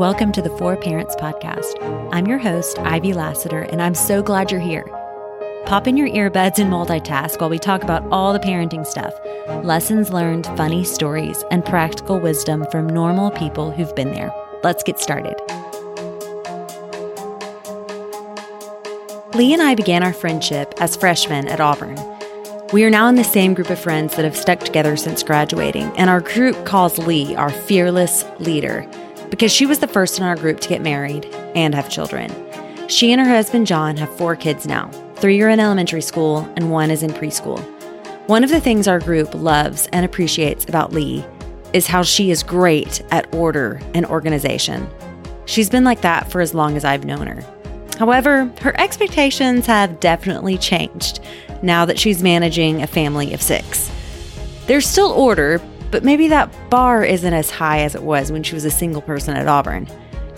Welcome to the Four Parents Podcast. I'm your host, Ivy Lassiter, and I'm so glad you're here. Pop in your earbuds and multitask while we talk about all the parenting stuff lessons learned, funny stories, and practical wisdom from normal people who've been there. Let's get started. Lee and I began our friendship as freshmen at Auburn. We are now in the same group of friends that have stuck together since graduating, and our group calls Lee our fearless leader because she was the first in our group to get married and have children. She and her husband John have four kids now. Three are in elementary school, and one is in preschool. One of the things our group loves and appreciates about Lee is how she is great at order and organization. She's been like that for as long as I've known her. However, her expectations have definitely changed now that she's managing a family of six. There's still order, but maybe that bar isn't as high as it was when she was a single person at Auburn.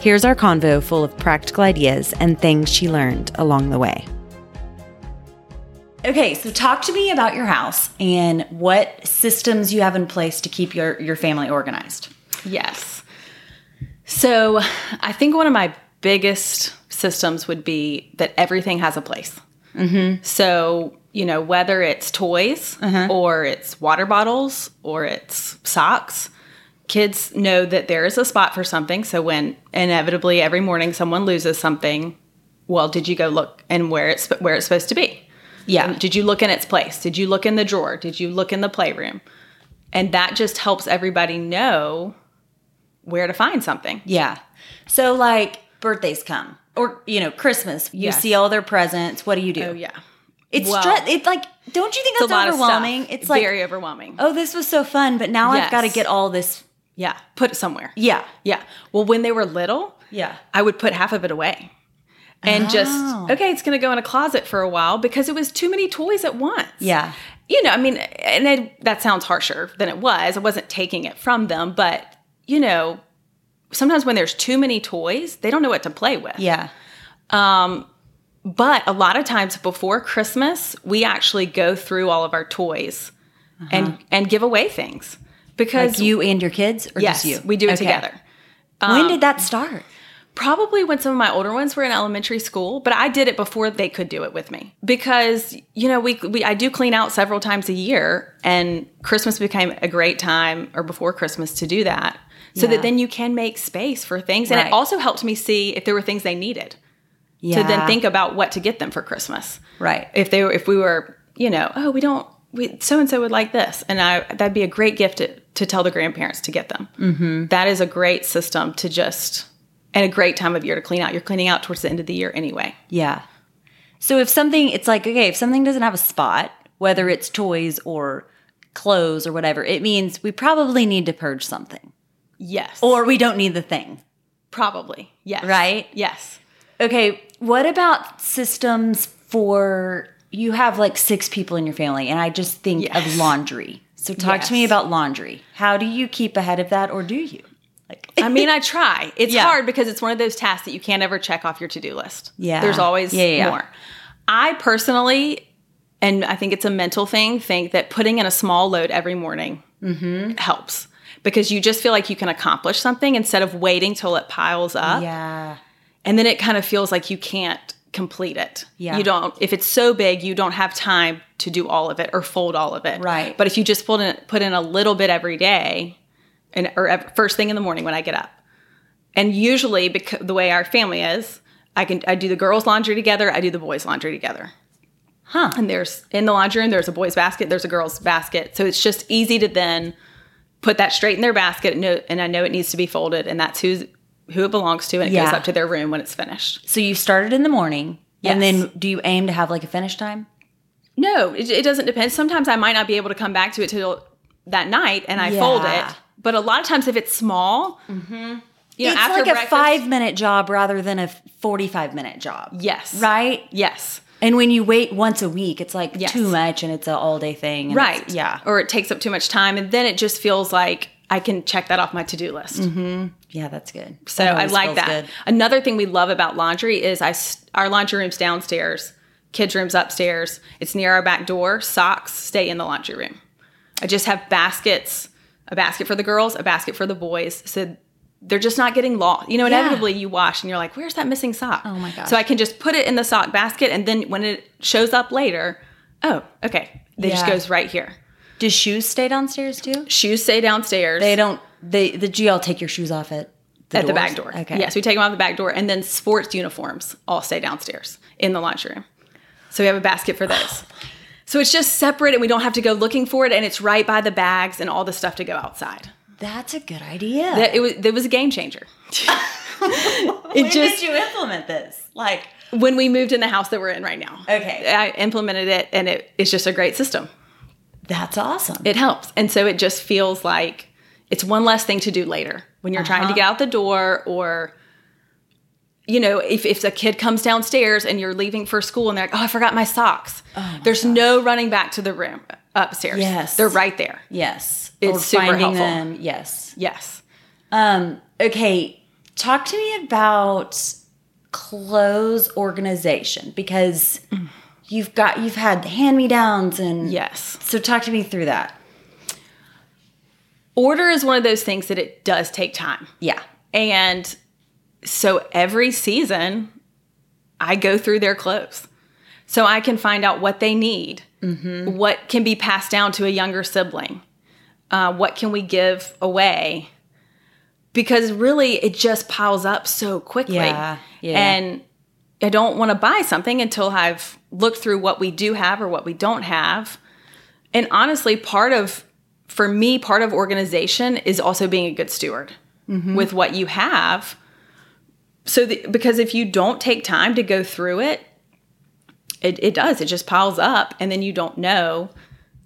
Here's our convo full of practical ideas and things she learned along the way. Okay, so talk to me about your house and what systems you have in place to keep your, your family organized. Yes. So I think one of my biggest systems would be that everything has a place. Mm-hmm. So, you know, whether it's toys uh-huh. or it's water bottles or it's socks, kids know that there is a spot for something. So when inevitably every morning someone loses something, well, did you go look and where it's where it's supposed to be? Yeah. Did you look in its place? Did you look in the drawer? Did you look in the playroom? And that just helps everybody know where to find something. Yeah. So, like, birthdays come or, you know, Christmas, you Yes. see all their presents. What do you do? Oh yeah. It's Well, it's like, don't you think that's overwhelming? It's like, very overwhelming. oh, this was so fun, but now I've got to get all this. Yeah, put it somewhere. Yeah. Yeah. Well, when they were little, Yeah. I would put half of it away. And Oh. just, okay, it's going to go in a closet for a while because it was too many toys at once. Yeah. You know, I mean, and it, that sounds harsher than it was. I wasn't taking it from them, but, you know, sometimes when there's too many toys, they don't know what to play with. Yeah. Um, But a lot of times before Christmas, we actually go through all of our toys and and give away things because Uh-huh. Like you and your kids or yes, just you? we do it Okay. together. when did that start? Probably when some of my older ones were in elementary school, but I did it before they could do it with me because you know we we I do clean out several times a year, and Christmas became a great time or before Christmas to do that, so Yeah. that then you can make space for things, and Right. it also helped me see if there were things they needed Yeah. to then think about what to get them for Christmas. Right. If they were, if we were, you know, oh, we don't, we so and so would like this, and I that'd be a great gift to, to tell the grandparents to get them. Mm-hmm. That is a great system to just and a great time of year to clean out. You're cleaning out towards the end of the year anyway. Yeah. So if something, it's like, okay, if something doesn't have a spot, whether it's toys or clothes or whatever, it means we probably need to purge something Yes, or we don't need the thing. probably yes, Right? Yes. Okay, what about systems for you have like six people in your family, and I just think of laundry. So talk to me about laundry. How do you keep ahead of that, or do you? Like, I mean, I try. It's Yeah. hard because it's one of those tasks that you can't ever check off your to do list. Yeah. There's always yeah, yeah. more. I personally, and I think it's a mental thing, think that putting in a small load every morning Mm-hmm. helps because you just feel like you can accomplish something instead of waiting till it piles up. yeah, And then it kind of feels like you can't complete it. Yeah. You don't, if it's so big, you don't have time to do all of it or fold all of it. Right. But if you just put in, put in a little bit every day, and or first thing in the morning when I get up. And usually, because the way our family is, I can I do the girls' laundry together. I do the boys' laundry together. huh? And there's in the laundry room, there's a boys' basket, there's a girls' basket. So it's just easy to then put that straight in their basket. And, know, and I know it needs to be folded, and that's who's who it belongs to, and it goes up to their room when it's finished. So you started in the morning, and then do you aim to have like a finish time? No, it, it doesn't depend. Sometimes I might not be able to come back to it till that night, and I fold it. But a lot of times, if it's small, mm-hmm. you know, it's like a five minute job rather than a forty-five minute job. Yes. Right. Yes. And when you wait once a week, it's like Yes. too much, and it's an all day thing. and Right. Yeah. Or it takes up too much time, and then it just feels like I can check that off my to do list. Mm-hmm. Yeah, that's good. So That I like that. good. Another thing we love about laundry is I our laundry room's downstairs, kids' rooms upstairs. It's near our back door. Socks stay in the laundry room. I just have baskets, a basket for the girls, a basket for the boys. So they're just not getting lost. You know, Yeah. inevitably you wash and you're like, where's that missing sock? Oh my gosh. So I can just put it in the sock basket and then when it shows up later, oh, okay. It just goes right here. Do shoes stay downstairs too? Shoes stay downstairs. They don't. They the GL take your shoes off at the at the back door. Okay. Yes, we take them out the back door, and then sports uniforms all stay downstairs in the laundry room. So we have a basket for those. So it's just separate, and we don't have to go looking for it, and it's right by the bags and all the stuff to go outside. That's a good idea. That it was it was a game changer. it just- you implement this? Like When we moved in the house that we're in right now, Okay. I implemented it, and it, it's just a great system. that's awesome. It helps, and so it just feels like it's one less thing to do later when you're trying to Uh-huh. get out the door or you know if, if a kid comes downstairs and you're leaving for school and they're like oh i forgot my socks there's no running back to the room upstairs Yes. they're right there yes, It's Or super helpful. them. Yes. yes Um. Okay. Talk to me about clothes organization because you've got you've had hand me downs and yes So talk to me through that. Order is one of those things that it does take time. Yeah. and so every season i go through their clothes so i can find out what they need. What can be passed down to a younger sibling? Uh, what can we give away? Because really it just piles up so quickly. Yeah, yeah. and i don't want to buy something until i've looked through what we do have or what we don't have. And honestly part of for me part of organization is also being a good steward mm-hmm. with what you have. So the, because if you don't take time to go through it, it it does. It just piles up and then you don't know.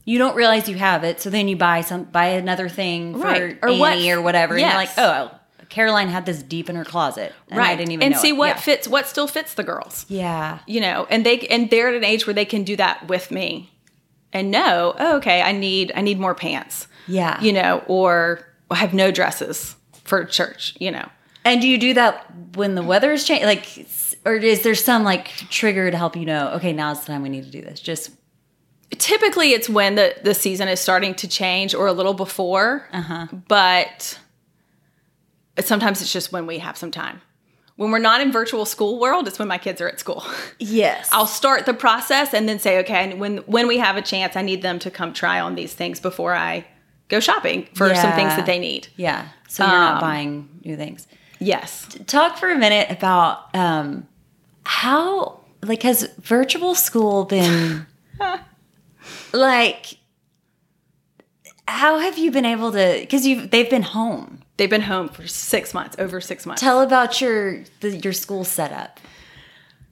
You don't realize you have it, so then you buy some buy another thing for Right. or Or what- Annie or whatever, and you're like, oh, Caroline had this deep in her closet, and I didn't even and see it. what yeah. fits what still fits the girls. Yeah, you know and they and they're at an age where they can do that with me and know oh, okay i need i need more pants yeah. you know or i have no dresses for church you know and do you do that when the weather is changing? Like, or is there some like trigger to help you know? Okay, now's the time we need to do this. Just typically it's when the the season is starting to change or a little before uh-huh. but sometimes it's just when we have some time when we're not in virtual school world it's when my kids are at school. Yes, i'll start the process and then say okay and when when we have a chance i need them to come try on these things before i go shopping for some things that they need. Yeah. So you're not Um, buying new things. yes. Talk for a minute about um, how like has virtual school been like how have you been able to because you they've been home they've been home for six months over six months tell about your the, your school setup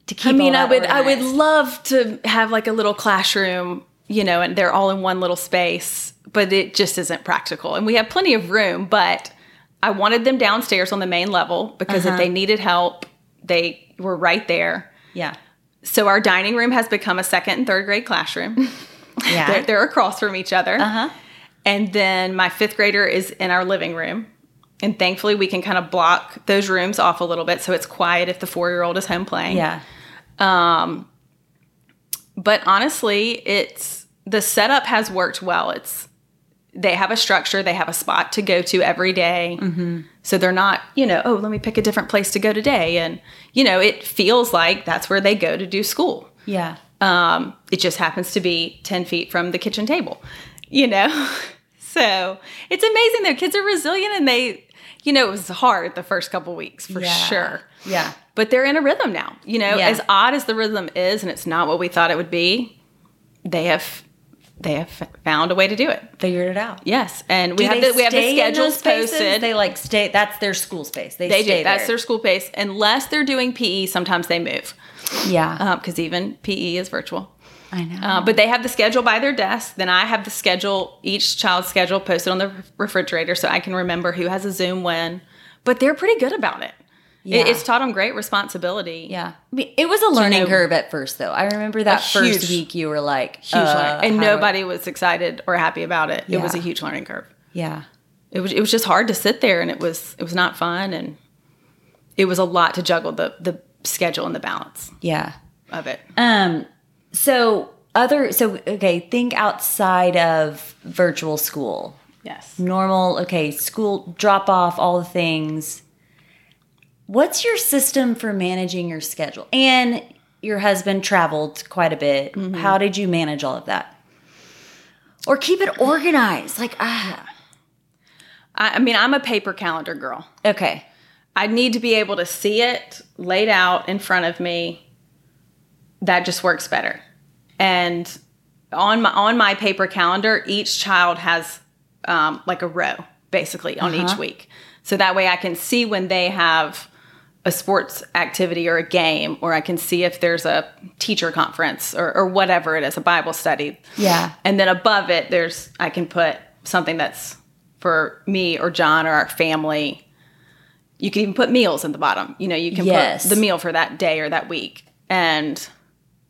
to keep I mean, I would I would love to have like a little classroom, you know, and they're all in one little space, but it just isn't practical. And we have plenty of room, but I wanted them downstairs on the main level because Uh-huh. if they needed help, they were right there. yeah So our dining room has become a second and third grade classroom. yeah they're, they're across from each other. uh-huh And then my fifth grader is in our living room. And thankfully, we can kind of block those rooms off a little bit so it's quiet if the four year old is home playing. yeah. Um, but honestly it's the setup has worked well. It's they have a structure they have a spot to go to every day. so they're not you know oh let me pick a different place to go today. And you know it feels like that's where they go to do school. Yeah. Um, it just happens to be 10 feet from the kitchen table you know? So it's amazing. Their kids are resilient and they you know it was hard the first couple weeks for Yeah. sure yeah but they're in a rhythm now. You know, Yeah. as odd as the rhythm is, and it's not what we thought it would be. They have they have found a way to do it. figured it out Yes, and we Do have the, we have the schedules posted. they like stay that's their school space they, They stay do. That's their school space. Unless they're doing PE, sometimes they move yeah uh, because even PE is virtual. I know Uh, but they have the schedule by their desk. Then I have the schedule, each child's schedule posted on the refrigerator so I can remember who has a Zoom when. But they're pretty good about it. It- it's taught them great responsibility. Yeah. I mean, it was a learning know- curve at first, though. I remember that first huge- week you were like, Huge uh. And nobody was excited or happy about it. It was a huge learning curve. Yeah. it was it was just hard to sit there and it was it was not fun and it was a lot to juggle the the schedule and the balance Yeah. of it. Um, so other, so, okay, think outside of virtual school. Yes. Normal, okay, school drop off, all the things. what's your system for managing your schedule? And your husband traveled quite a bit. Mm-hmm. How did you manage all of that? Or keep it organized? Like, ah, I, I mean, I'm a paper calendar girl. okay. I need to be able to see it laid out in front of me. That just works better. And on my on my paper calendar, each child has um, like a row basically on each week, so that way I can see when they have a sports activity or a game, or I can see if there's a teacher conference or, or whatever it is, a Bible study. Yeah. And then above it, there's I can put something that's for me or John or our family. You can even put meals at the bottom. You know, you can Yes. put the meal for that day or that week. And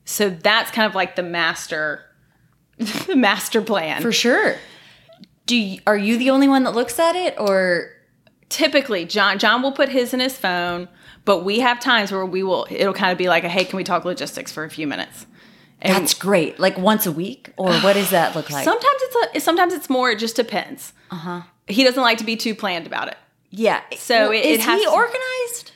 so that's kind of like the master the master plan. For sure. Do you, are you the only one that looks at it or Typically, John John will put his in his phone, but we have times where we will it'll kind of be like, a, "Hey, can we talk logistics for a few minutes?" And that's great. Like once a week or what does that look like? sometimes it's a, sometimes it's more. It just depends. Uh huh. He doesn't like to be too planned about it. yeah. So it- is it has he to- organized?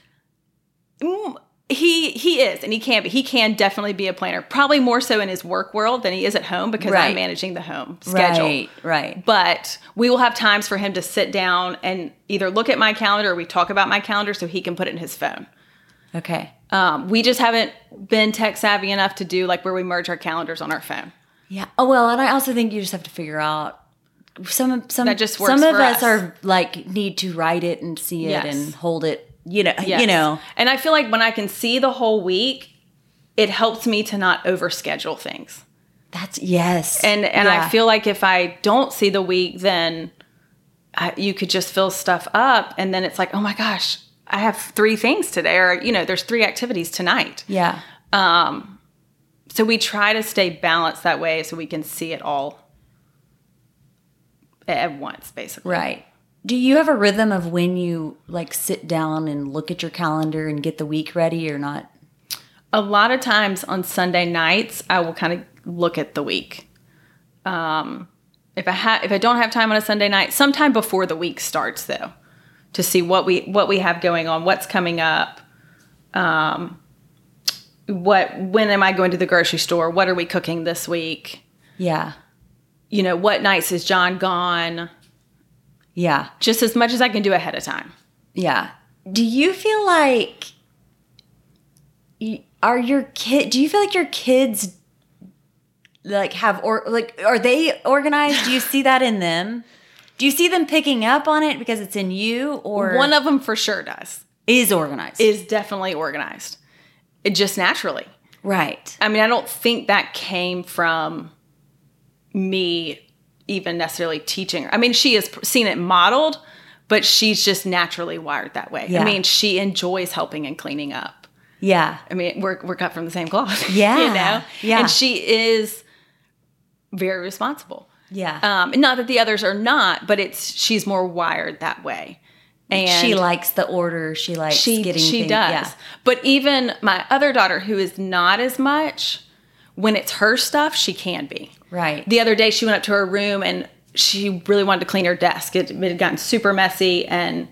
He he is, and he can be. He can definitely be a planner. Probably more so in his work world than he is at home because Right. I'm managing the home schedule. Right, right. But we will have times for him to sit down and either look at my calendar or we talk about my calendar so he can put it in his phone. Okay. Um, we just haven't been tech savvy enough to do like where we merge our calendars on our phone. Yeah. Oh well, and I also think you just have to figure out some of some That just some of us, us. are like need to write it and see it Yes. and hold it. You know. Yes. You know. And I feel like when I can see the whole week, it helps me to not overschedule things. That's yes. And and Yeah. I feel like if I don't see the week, then I, you could just fill stuff up, and then it's like, oh my gosh, I have three things today, or you know, there's three activities tonight. yeah. um So we try to stay balanced that way, so we can see it all at once, basically. Right. Do you have a rhythm of when you like sit down and look at your calendar and get the week ready or not? a lot of times on Sunday nights, I will kind of look at the week. Um, if I have, if I don't have time on a Sunday night, sometime before the week starts, though, to see what we what we have going on, what's coming up, um, what when am I going to the grocery store? What are we cooking this week? Yeah. You know, what nights is John gone? Yeah. Just as much as I can do ahead of time. Yeah. Do you feel like are your kid do you feel like your kids like have or like are they organized? Do you see that in them? Do you see them picking up on it because it's in you or One of them for sure does. is organized? Is definitely organized. It just naturally. right. I mean, I don't think that came from me even necessarily teaching her. I mean, she has seen it modeled, but she's just naturally wired that way. Yeah. I mean, she enjoys helping and cleaning up. Yeah. I mean, we're, we're cut from the same cloth. Yeah. you know? Yeah. And she is very responsible. Yeah. Um, not that the others are not, but it's she's more wired that way. And she likes the order. She likes she getting she things- does. Yeah. But even my other daughter, who is not as much, when it's her stuff, she can be. Right. The other day, she went up to her room and she really wanted to clean her desk. It, it had gotten super messy and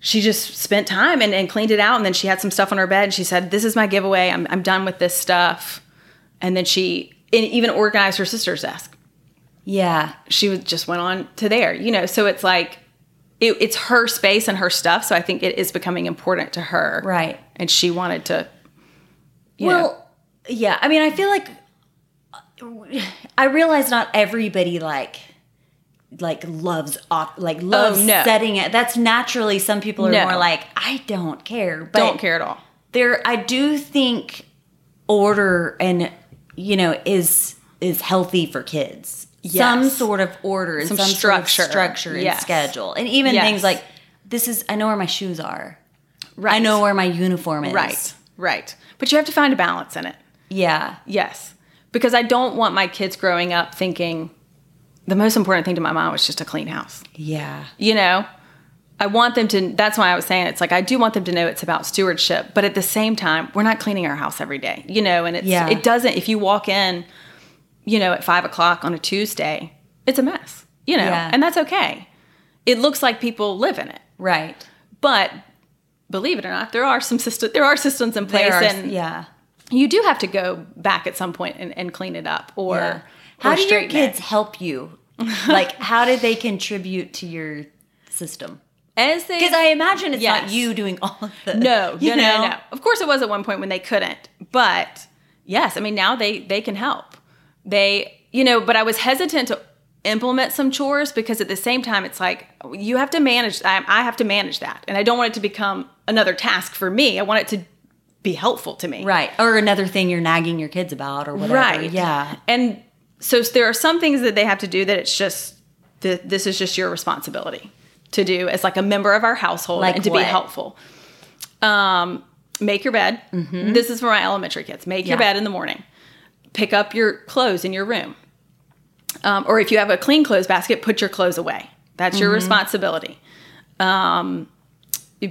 she just spent time and, and cleaned it out. And then she had some stuff on her bed and she said, This is my giveaway. I'm, I'm done with this stuff. And then she and even organized her sister's desk. yeah. She just went on to there, you know. So it's like, it, it's her space and her stuff. So I think it is becoming important to her. Right. And she wanted to, you well, know, yeah. I mean, I feel like I realize not everybody like like loves op- like oh, loves Oh, no. setting it. That's naturally some people are No. more like I don't care, but don't care at all. there I do think order and you know is is healthy for kids. Some sort of order and Some some, structure. sort of structure and Yes. schedule. And even Yes. things like this is I know where my shoes are. Right. I know where my uniform is. Right. Right. But you have to find a balance in it. Yeah. Yes. Because I don't want my kids growing up thinking the most important thing to my mom was just a clean house. Yeah. You know? I want them to that's why I was saying it's like I do want them to know it's about stewardship, but at the same time, we're not cleaning our house every day. You know, and it's Yeah. it doesn't if you walk in, you know, at five o'clock on a Tuesday, it's a mess. You know, Yeah. and that's okay. It looks like people live in it. Right. But believe it or not, there are some systems, there are systems in place, are- and yeah. You do have to go back at some point and, and clean it up or. Yeah. or How do your kids it. help you? like, how did they contribute to your system? As they Because I imagine it's not you doing all of the. No, you no, no, know? no. Of course, it was at one point when they couldn't, but yes, I mean now they they can help. They, you know, but I was hesitant to implement some chores because at the same time, it's like you have to manage. I, I have to manage that, and I don't want it to become another task for me. I want it to be helpful to me. Right. Or another thing you're nagging your kids about or whatever. Right. Yeah. And so there are some things that they have to do that it's just th- this is just your responsibility to do as like a member of our household Like and to what? be helpful. Um, make your bed. This is for my elementary kids. Make your Mm-hmm. Bed in the morning. Pick up your clothes in your room. Um, or if you have a clean clothes basket, put your clothes away. That's Mm-hmm. your responsibility. Um,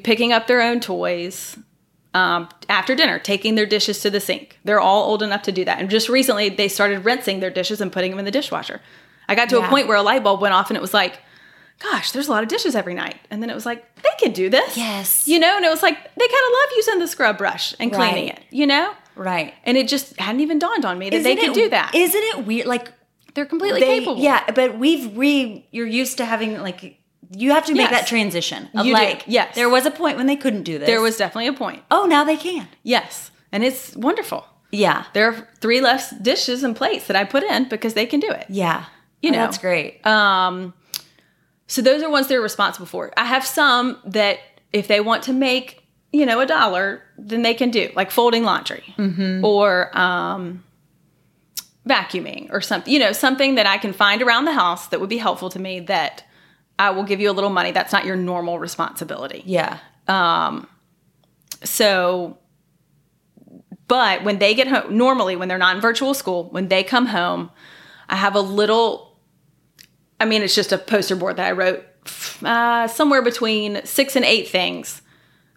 picking up their own toys um, after dinner, taking their dishes to the sink. They're all old enough to do that. And just recently, they started rinsing their dishes and putting them in the dishwasher. I got to Yeah. a point where a light bulb went off, and it was like, "Gosh, there's a lot of dishes every night." And then it was like, "They could do this." Yes. you know. And it was like they kind of love using the scrub brush and cleaning Right. it. You know. Right. And it just hadn't even dawned on me that they Isn't could it- do that. Isn't it weird? Like, They're completely they, capable. yeah, but we've re, you're used to having, like, you have to make Yes. that transition of You do, like, yes. there was a point when they couldn't do this. There was definitely a point. oh, now they can. Yes. And it's wonderful. Yeah. There are three less dishes and plates that I put in because they can do it. Yeah. You Oh, know. that's great. Um, so those are ones they're responsible for. I have some that if they want to make, you know, a dollar, then they can do like folding laundry or um, vacuuming or something. You know, something that I can find around the house that would be helpful to me. That I will give you a little money. That's not your normal responsibility. yeah. Um, So, but when they get home, normally when they're not in virtual school, when they come home, I have a little, I mean, it's just a poster board that I wrote uh, somewhere between six and eight things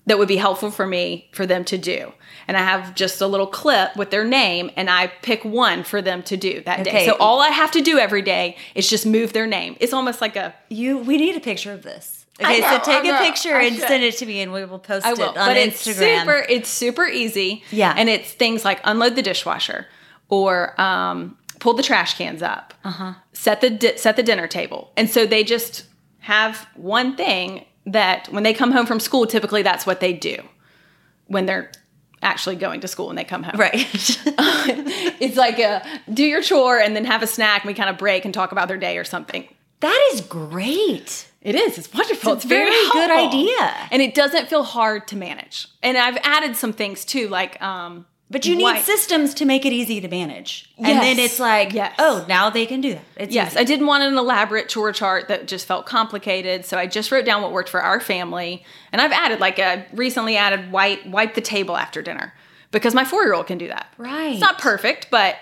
that would be helpful for me for them to do. And I have just a little clip with their name, and I pick one for them to do that day. So all I have to do every day is just move their name. It's almost like a You, we need a picture of this. Okay, know, so take a picture and send it to me, and we will post I it on but Instagram. it's super. It's super easy. Yeah. and it's things like unload the dishwasher or um, pull the trash cans up, uh-huh. set the di- set the dinner table, and so they just have one thing that when they come home from school, typically that's what they do when they're actually going to school when they come home. right. it's like a do your chore and then have a snack. And we kind of break and talk about their day or something. that is great. It is. It's wonderful. It's It's, a very, very good idea. and it doesn't feel hard to manage. And I've added some things too, like um, But you need white- systems to make it easy to manage. And then it's like, Yes. oh, now they can do that. It's Yes, easy. I didn't want an elaborate chore chart that just felt complicated, so I just wrote down what worked for our family, and I've added like I recently added wipe wipe the table after dinner because my four year old can do that. Right. It's not perfect, but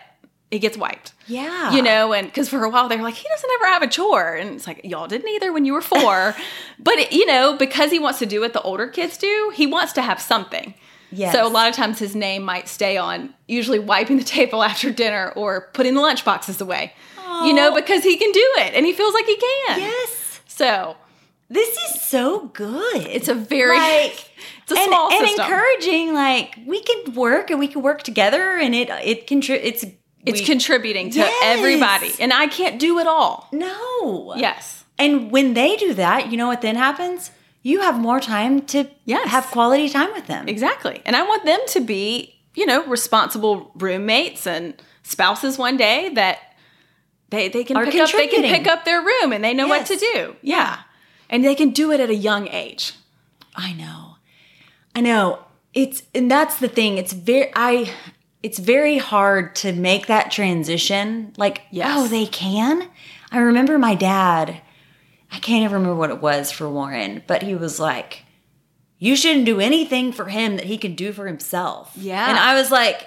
it gets wiped. Yeah. You know, and because for a while they were like, he doesn't ever have a chore. And it's like, y'all didn't either when you were four. but, it, you know, because he wants to do what the older kids do, he wants to have something. Yes. So a lot of times his name might stay on usually wiping the table after dinner or putting the lunch boxes away. You know, because he can do it and he feels like he can. Yes. So This is so good. it's a very like it's a and, small and system. encouraging. Like we can work and we can work together, and it it contri- It's it's we- contributing to Yes. everybody. And I can't do it all. no. Yes. And when they do that, you know what then happens? You have more time to Yes. have quality time with them. Exactly. And I want them to be, you know, responsible roommates and spouses one day that they they can Are pick up they can pick up their room and they know what to Yes. do. Yeah. And they can do it at a young age. I know. I know. It's and that's the thing. It's very I it's very hard to make that transition. Like, oh, Yes. oh, they can? I remember my dad, I can't even remember what it was for Warren, but he was like, You shouldn't do anything for him that he can do for himself. Yeah. And I was like,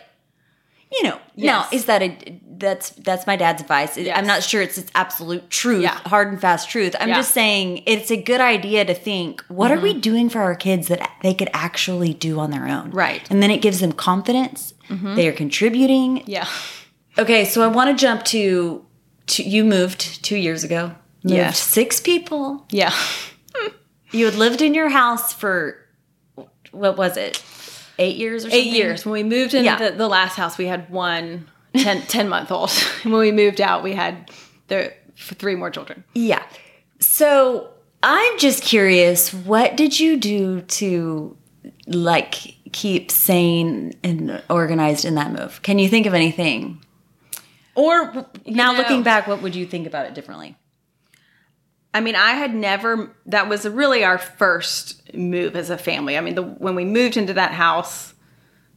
you know, now is that a that's that's my dad's advice. It- I'm not sure it's its absolute truth, Yeah. hard and fast truth. I'm Yeah. just saying it's a good idea to think, what are we mm-hmm. doing for our kids that they could actually do on their own? Right. And then it gives them confidence. Mm-hmm. They are contributing. Yeah. Okay, so I want to jump to, to you moved two years ago. Moved Yes. Six people. Yeah. You had lived in your house for what was it? Eight years or eight years. When we moved into Yeah. the, the last house, we had one 10, 10 month old. And when we moved out, we had the three more children. Yeah. So I'm just curious, what did you do to like keep sane and organized in that move? Can you think of anything? Or now know- looking back, what would you think about it differently? I mean, I had never. That was really our first move as a family. I mean, the, when we moved into that house,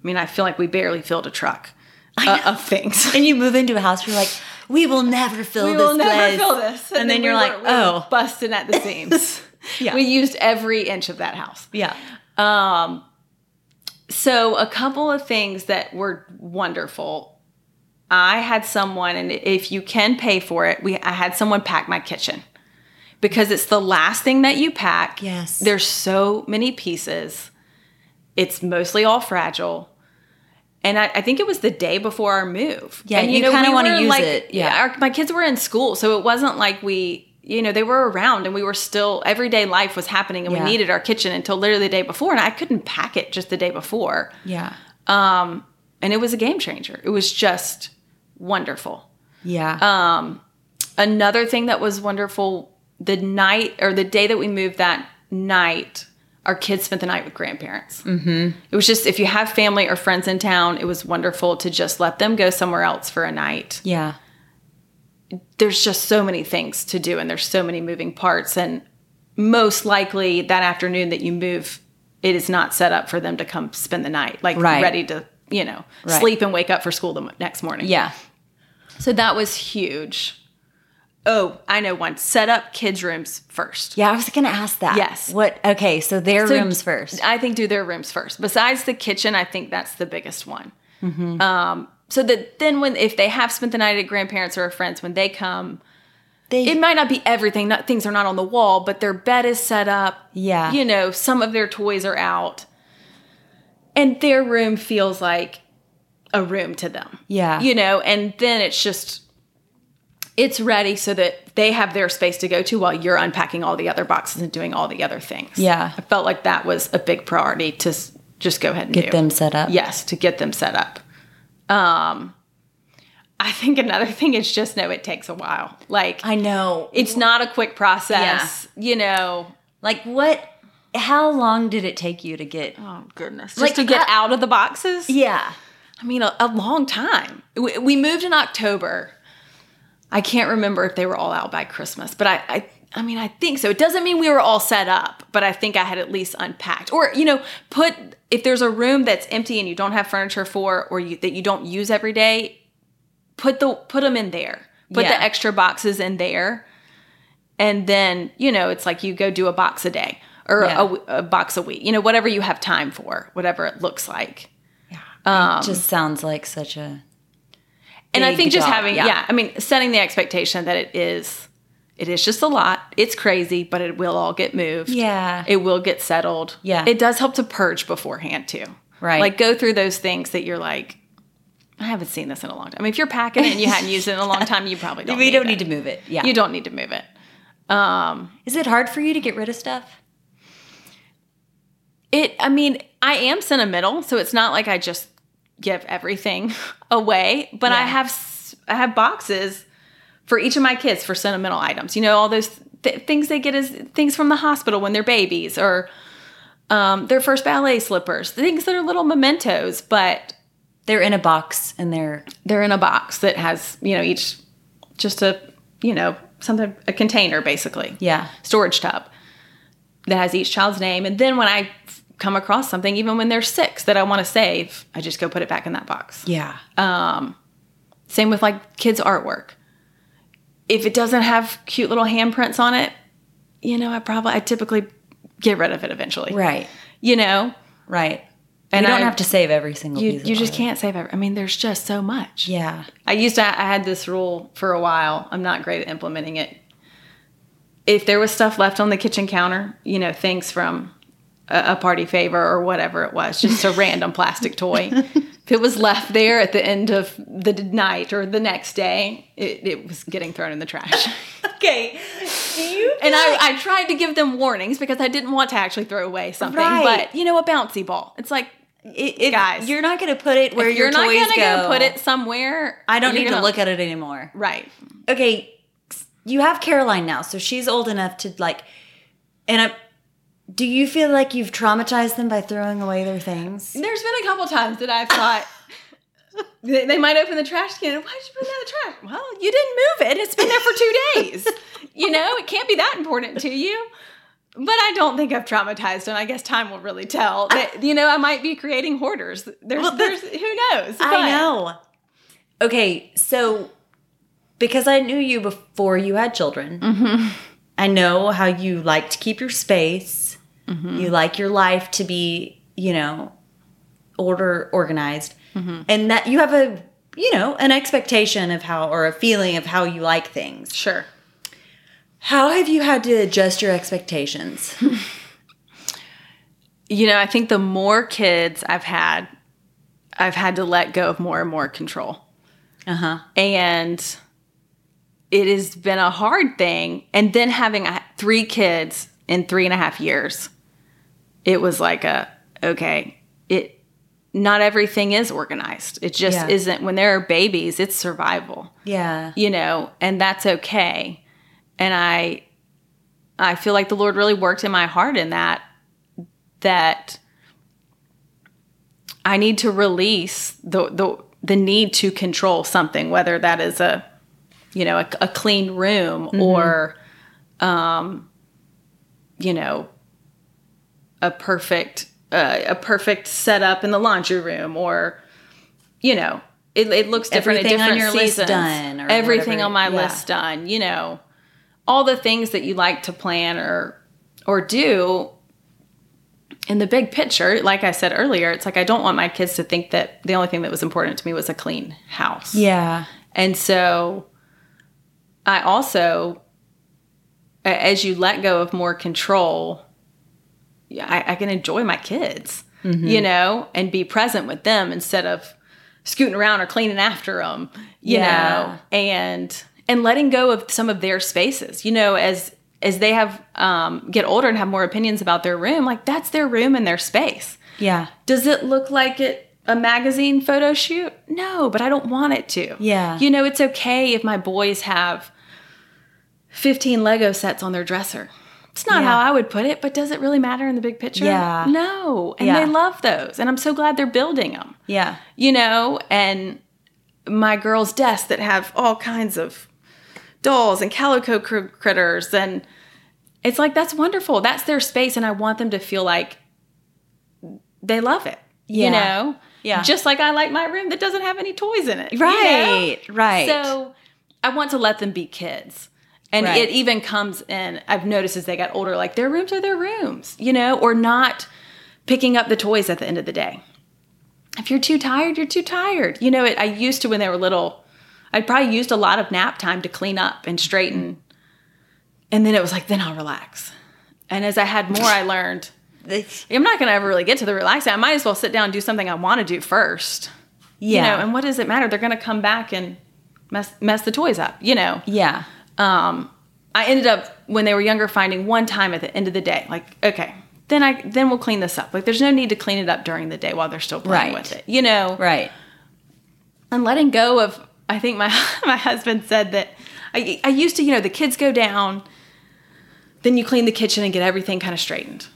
I mean, I feel like we barely filled a truck uh, of things. And you move into a house, you're like, we will never fill we this will never place. fill this. And, then, we you're were- like, we oh, busting at the seams. Yeah. we used every inch of that house. yeah. Um, so a couple of things that were wonderful. I had someone, and if you can pay for it, we I had someone pack my kitchen because it's the last thing that you pack. Yes. there's so many pieces. It's mostly all fragile. And I, I think it was the day before our move. Yeah, and, you kinda we wanna use like- it, yeah. our, my kids were in school, so it wasn't like we, you know, they were around and we were still everyday life was happening, and Yeah. we needed our kitchen until literally the day before, and I couldn't pack it just the day before. Yeah. Um, and it was a game changer. It was just wonderful. Yeah. Um, another thing that was wonderful the night or the day that we moved that night our kids spent the night with grandparents mm-hmm. it was just if you have family or friends in town it was wonderful to just let them go somewhere else for a night yeah. there's just so many things to do and there's so many moving parts and most likely that afternoon that you move it is not set up for them to come spend the night like Right. ready to you know Right. sleep and wake up for school the next morning Yeah. so that was huge oh i know one set up kids rooms first Yeah, I was gonna ask that. Yes. What? Okay, so their So rooms first. I think do their rooms first. Besides the kitchen, I think that's the biggest one. Mm-hmm. Um, so that then when if they have spent the night at grandparents or friends, when they come, They, it might not be everything. Not things are not on the wall, but their bed is set up. Yeah. you know, some of their toys are out, and their room feels like a room to them. Yeah. you know, and then it's just. It's ready so that they have their space to go to while you're unpacking all the other boxes and doing all the other things. Yeah. I felt like that was a big priority to just go ahead and get do. them set up. Yes, to get them set up. Um, I think another thing is just know it takes a while. Like I know. it's not a quick process. You know. Like what? How long did it take you to get? Oh goodness. Just Like, to get I- out of the boxes. Yeah. I mean, a, a long time. We, we moved in October. I can't remember if they were all out by Christmas, but I, I, I mean, I think so. It doesn't mean we were all set up, but I think I had at least unpacked, or you know, put if there's a room that's empty and you don't have furniture for, or you, that you don't use every day, put the put them in there. Put Yeah. the extra boxes in there, and then you know, it's like you go do a box a day or Yeah. a, a box a week. You know, whatever you have time for, whatever it looks like. Yeah. It just sounds like such a. and I think just job, having yeah. yeah. I mean setting the expectation that it is it is just a lot. It's crazy, but it will all get moved. Yeah. It will get settled. Yeah. It does help to purge beforehand too. Right. Like go through those things that you're like I haven't seen this in a long time. I mean, if you're packing it and you hadn't used it in a long time, you probably don't. we need don't it. need to move it. Yeah. You don't need to move it. Um, Is it hard for you to get rid of stuff? it. I mean, I am sentimental, so it's not like I just give everything away. But I have I have boxes for each of my kids for sentimental items. You know, all those th- things they get as things from the hospital when they're babies, or um, their first ballet slippers, things that are little mementos, but They're in a box and they're they're in a box that has you know each just a you know something a container basically yeah. storage tub that has each child's name and then when i come across something even when they're six that i want to save i just go put it back in that box Yeah. um, same with like kids artwork if it doesn't have cute little handprints on it you know i probably i typically get rid of it eventually Right. you know Right. And you don't I- have to save every single you, piece. of you just can't save every, i mean there's just so much Yeah. I used to, I had this rule for a while. I'm not great at implementing it. If there was stuff left on the kitchen counter, you know, things from a, a party favor or whatever it was, just a random plastic toy. If it was left there at the end of the night or the next day, it, it was getting thrown in the trash. Okay. and I, I tried to give them warnings because I didn't want to actually throw away something. Right. But you know, a bouncy ball. It's like If Guys, you're not going to put it where your you're not toys gonna go, put it somewhere. I don't need to gonna- look at it anymore. Right. okay, you have Caroline now, so she's old enough to like. And I, do you feel like you've traumatized them by throwing away their things? There's been a couple times that I've thought they, they might open the trash can. Why did you put that in the trash? Well, you didn't move it. It's been there for two days. you know, it can't be that important to you. But I don't think I've traumatized them. I guess time will really tell. That you know, I might be creating hoarders. There's, Well, there's who knows. I know. Okay, so because I knew you before you had children, Mm-hmm. I know how you like to keep your space. Mm-hmm. You like your life to be, you know, order organized, Mm-hmm. and that you have a, you know, an expectation of how or a feeling of how you like things. Sure. How have you had to adjust your expectations? You know, I think the more kids I've had, I've had to let go of more and more control. Uh huh. and it has been a hard thing. And then having three kids in three and a half years, it was like a okay, it not everything is organized. It just Yeah. isn't. When there are babies, it's survival, Yeah. you know, and that's okay. And I, I feel like the Lord really worked in my heart in that that I need to release the the the need to control something, whether that is a you know a, a clean room or um you know a perfect uh, a perfect setup in the laundry room or you know it, it looks different Everything at on different your list seasons. done or everything whatever. on my Yeah. list done you know all the things that you like to plan or or do in the big picture like i said earlier it's like i don't want my kids to think that the only thing that was important to me was a clean house Yeah. and so I also, as you let go of more control, yeah, I, I can enjoy my kids, you know, and be present with them instead of scooting around or cleaning after them, you Yeah. know, and and letting go of some of their spaces, you know, as as they have um, get older and have more opinions about their room, like that's their room and their space. Yeah. Does it look like it a magazine photo shoot? No, but I don't want it to. Yeah. You know, it's okay if my boys have 15 Lego sets on their dresser. It's not Yeah. how I would put it, but does it really matter in the big picture? Yeah. No. And Yeah. they love those. And I'm so glad they're building them. Yeah. You know, and my girls' desks that have all kinds of dolls and calico cr- critters and it's like that's wonderful. That's their space and I want them to feel like they love it. Yeah. You know? Yeah. Just like I like my room that doesn't have any toys in it. you know? Right. Right. So I want to let them be kids. And Right. it even comes in, I've noticed as they got older, like their rooms are their rooms, you know, or not picking up the toys at the end of the day. If you're too tired, you're too tired. You know, it, I used to when they were little, I probably used a lot of nap time to clean up and straighten. And then it was like, then I'll relax. And as I had more, I learned I'm not going to ever really get to the relaxing. I might as well sit down and do something I want to do first. yeah. You know, and what does it matter? They're going to come back and mess mess the toys up, you know. yeah. Um I ended up when they were younger finding one time at the end of the day, like, okay, then I then we'll clean this up. Like there's no need to clean it up during the day while they're still playing Right. with it. You know. Right. And letting go of I think my my husband said that I I used to, you know, the kids go down, then you clean the kitchen and get everything kind of straightened.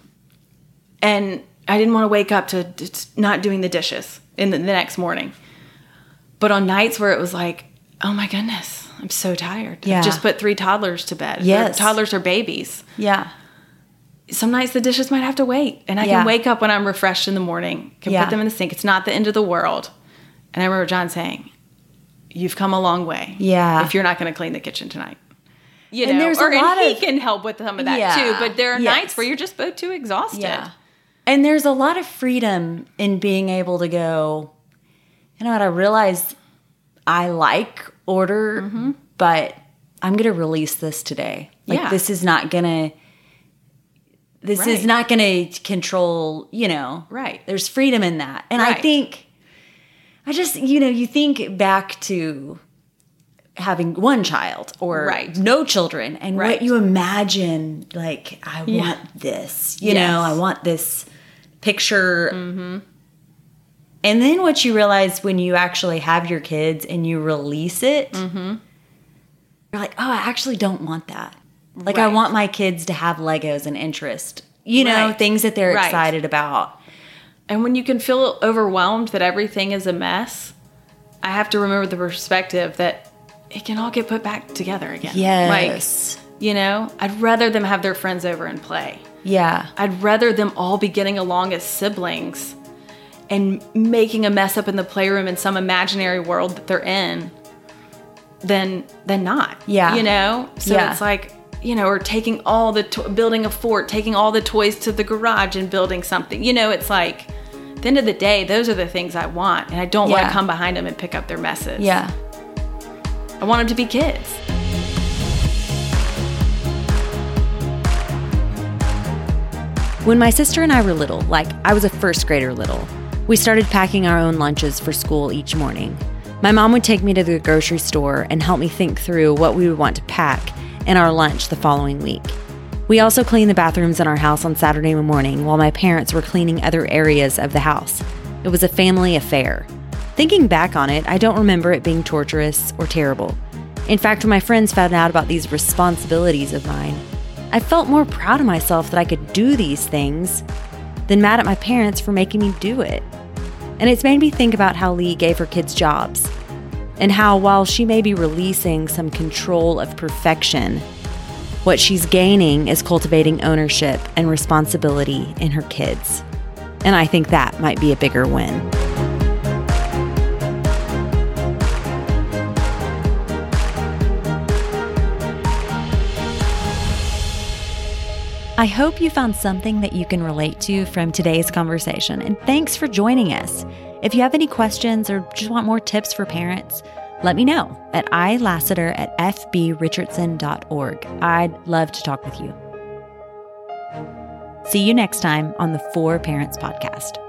And I didn't want to wake up to, to not doing the dishes in the, the next morning. But on nights where it was like, oh my goodness, I'm so tired. Yeah. I've just put three toddlers to bed. They're- Toddlers are babies. Yeah. Some nights the dishes might have to wait. And I Yeah. can wake up when I'm refreshed in the morning, can Yeah. put them in the sink. It's not the end of the world. And I remember John saying, You've come a long way. Yeah. If you're not going to clean the kitchen tonight. You And know, there's a or, lot and he of- can help with some of that Yeah. too. But there are Yes. nights where you're just both too exhausted. Yeah. And there's a lot of freedom in being able to go, you know what, I realize I like order, but I'm going to release this today. Like, Yeah. this is not going to. This is not going to control, you know. Right. There's freedom in that. And I think, I just, you know, you think back to having one child or Right. no children and Right. what you imagine like I Yeah. want this. You Yes. Mm-hmm. know, I want this picture. And then what you realize when you actually have your kids and you release it, Mm-hmm. you're like, oh, I actually don't want that. Like, I want my kids to have Legos and interest, you know, Right. things that they're Right. excited about. And when you can feel overwhelmed that everything is a mess, I have to remember the perspective that it can all get put back together again. Yes. Like, you know, I'd rather them have their friends over and play. yeah. I'd rather them all be getting along as siblings and making a mess up in the playroom in some imaginary world that they're in than than not. Yeah. You know? So Yeah. it's like, you know, or taking all the to- building a fort, taking all the toys to the garage and building something. You know, it's like at the end of the day, those are the things I want, and I don't want to come behind them and pick up their messes. Yeah. I want them to be kids. When my sister and I were little, like I was a first grader little, we started packing our own lunches for school each morning. My mom would take me to the grocery store and help me think through what we would want to pack in our lunch the following week. We also cleaned the bathrooms in our house on Saturday morning while my parents were cleaning other areas of the house. It was a family affair. Thinking back on it, I don't remember it being torturous or terrible. In fact, when my friends found out about these responsibilities of mine, I felt more proud of myself that I could do these things than mad at my parents for making me do it. And it's made me think about how Lee gave her kids jobs and how, while she may be releasing some control of perfection, what she's gaining is cultivating ownership and responsibility in her kids. And I think that might be a bigger win. I hope you found something that you can relate to from today's conversation, and thanks for joining us. If you have any questions or just want more tips for parents, let me know at ilassiter at fbrichardson.org. I'd love to talk with you. See you next time on the Four Parents Podcast.